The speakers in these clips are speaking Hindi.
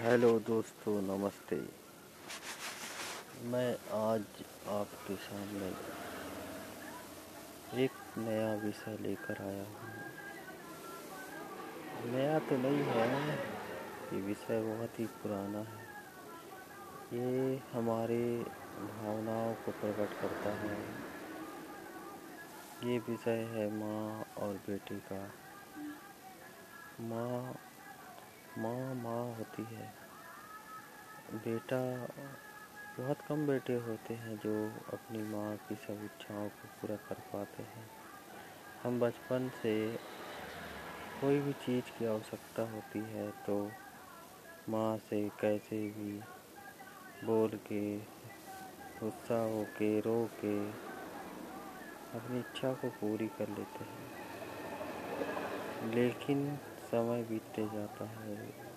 हेलो दोस्तों, नमस्ते। मैं आज आपके सामने एक नया विषय लेकर आया हूँ। नया तो नहीं है, ये विषय बहुत ही पुराना है। ये हमारे भावनाओं को प्रकट करता है। ये विषय है माँ और बेटे का। माँ माँ माँ होती है। बेटा, बहुत कम बेटे होते हैं जो अपनी माँ की सब इच्छाओं को पूरा कर पाते हैं। हम बचपन से कोई भी चीज़ की आवश्यकता होती है तो माँ से कैसे भी बोल के गुस्सा हो के रो के अपनी इच्छा को पूरी कर लेते हैं। लेकिन समय बीतते जाता है।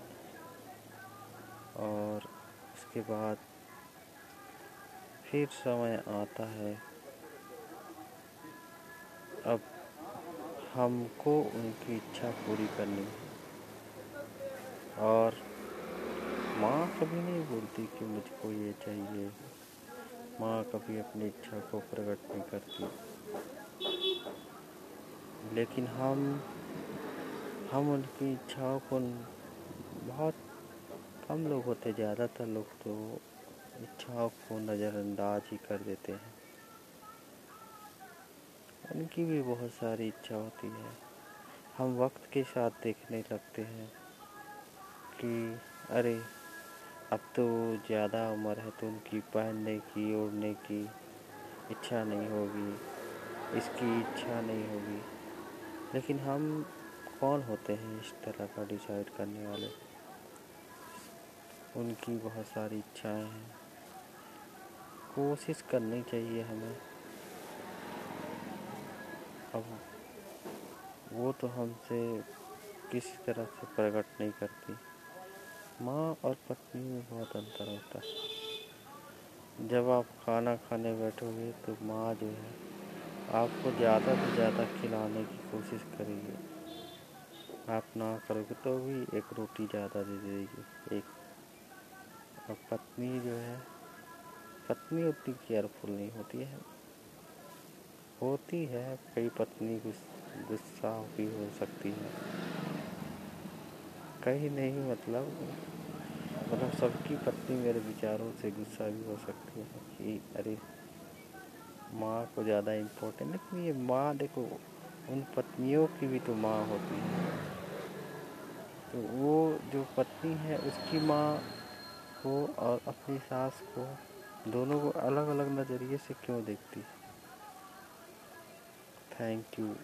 और उसके बाद फिर समय आता है। अब हमको उनकी इच्छा पूरी करनी है। और माँ कभी नहीं बोलती कि मुझको ये चाहिए। माँ कभी अपनी इच्छा को प्रकट नहीं करती। लेकिन हम हम उनकी इच्छाओं को बहुत कम लोग होते, ज़्यादातर लोग तो इच्छाओं को नज़रअंदाज ही कर देते हैं। उनकी भी बहुत सारी इच्छा होती है। हम वक्त के साथ देखने लगते हैं कि, अरे, अब तो ज़्यादा उम्र है तो उनकी पहनने की, ओढ़ने की इच्छा नहीं होगी, इसकी इच्छा नहीं होगी। लेकिन हम कौन होते हैं इस तरह का डिसाइड करने वाले? उनकी बहुत सारी इच्छाएँ हैं। कोशिश करनी चाहिए हमें। अब वो तो हमसे किसी तरह से प्रकट नहीं करती। माँ और पत्नी में बहुत अंतर होता है। जब आप खाना खाने बैठोगे तो माँ जो है आपको ज़्यादा से ज़्यादा खिलाने की कोशिश करेगी। आप ना करोगे तो भी एक रोटी ज़्यादा दे देगी। एक और पत्नी जो है, पत्नी उतनी केयरफुल नहीं होती है? होती है, कई पत्नी गुस्सा भी हो सकती है। कहीं नहीं मतलब मतलब सबकी पत्नी मेरे विचारों से गुस्सा भी हो सकती है कि अरे, माँ को ज़्यादा इम्पोर्टेंट लेकिन ये माँ देखो, उन पत्नियों की भी तो माँ होती है। तो वो जो पत्नी है, उसकी माँ को और अपनी सास को दोनों को अलग अलग नज़रिए से क्यों देखती? Thank you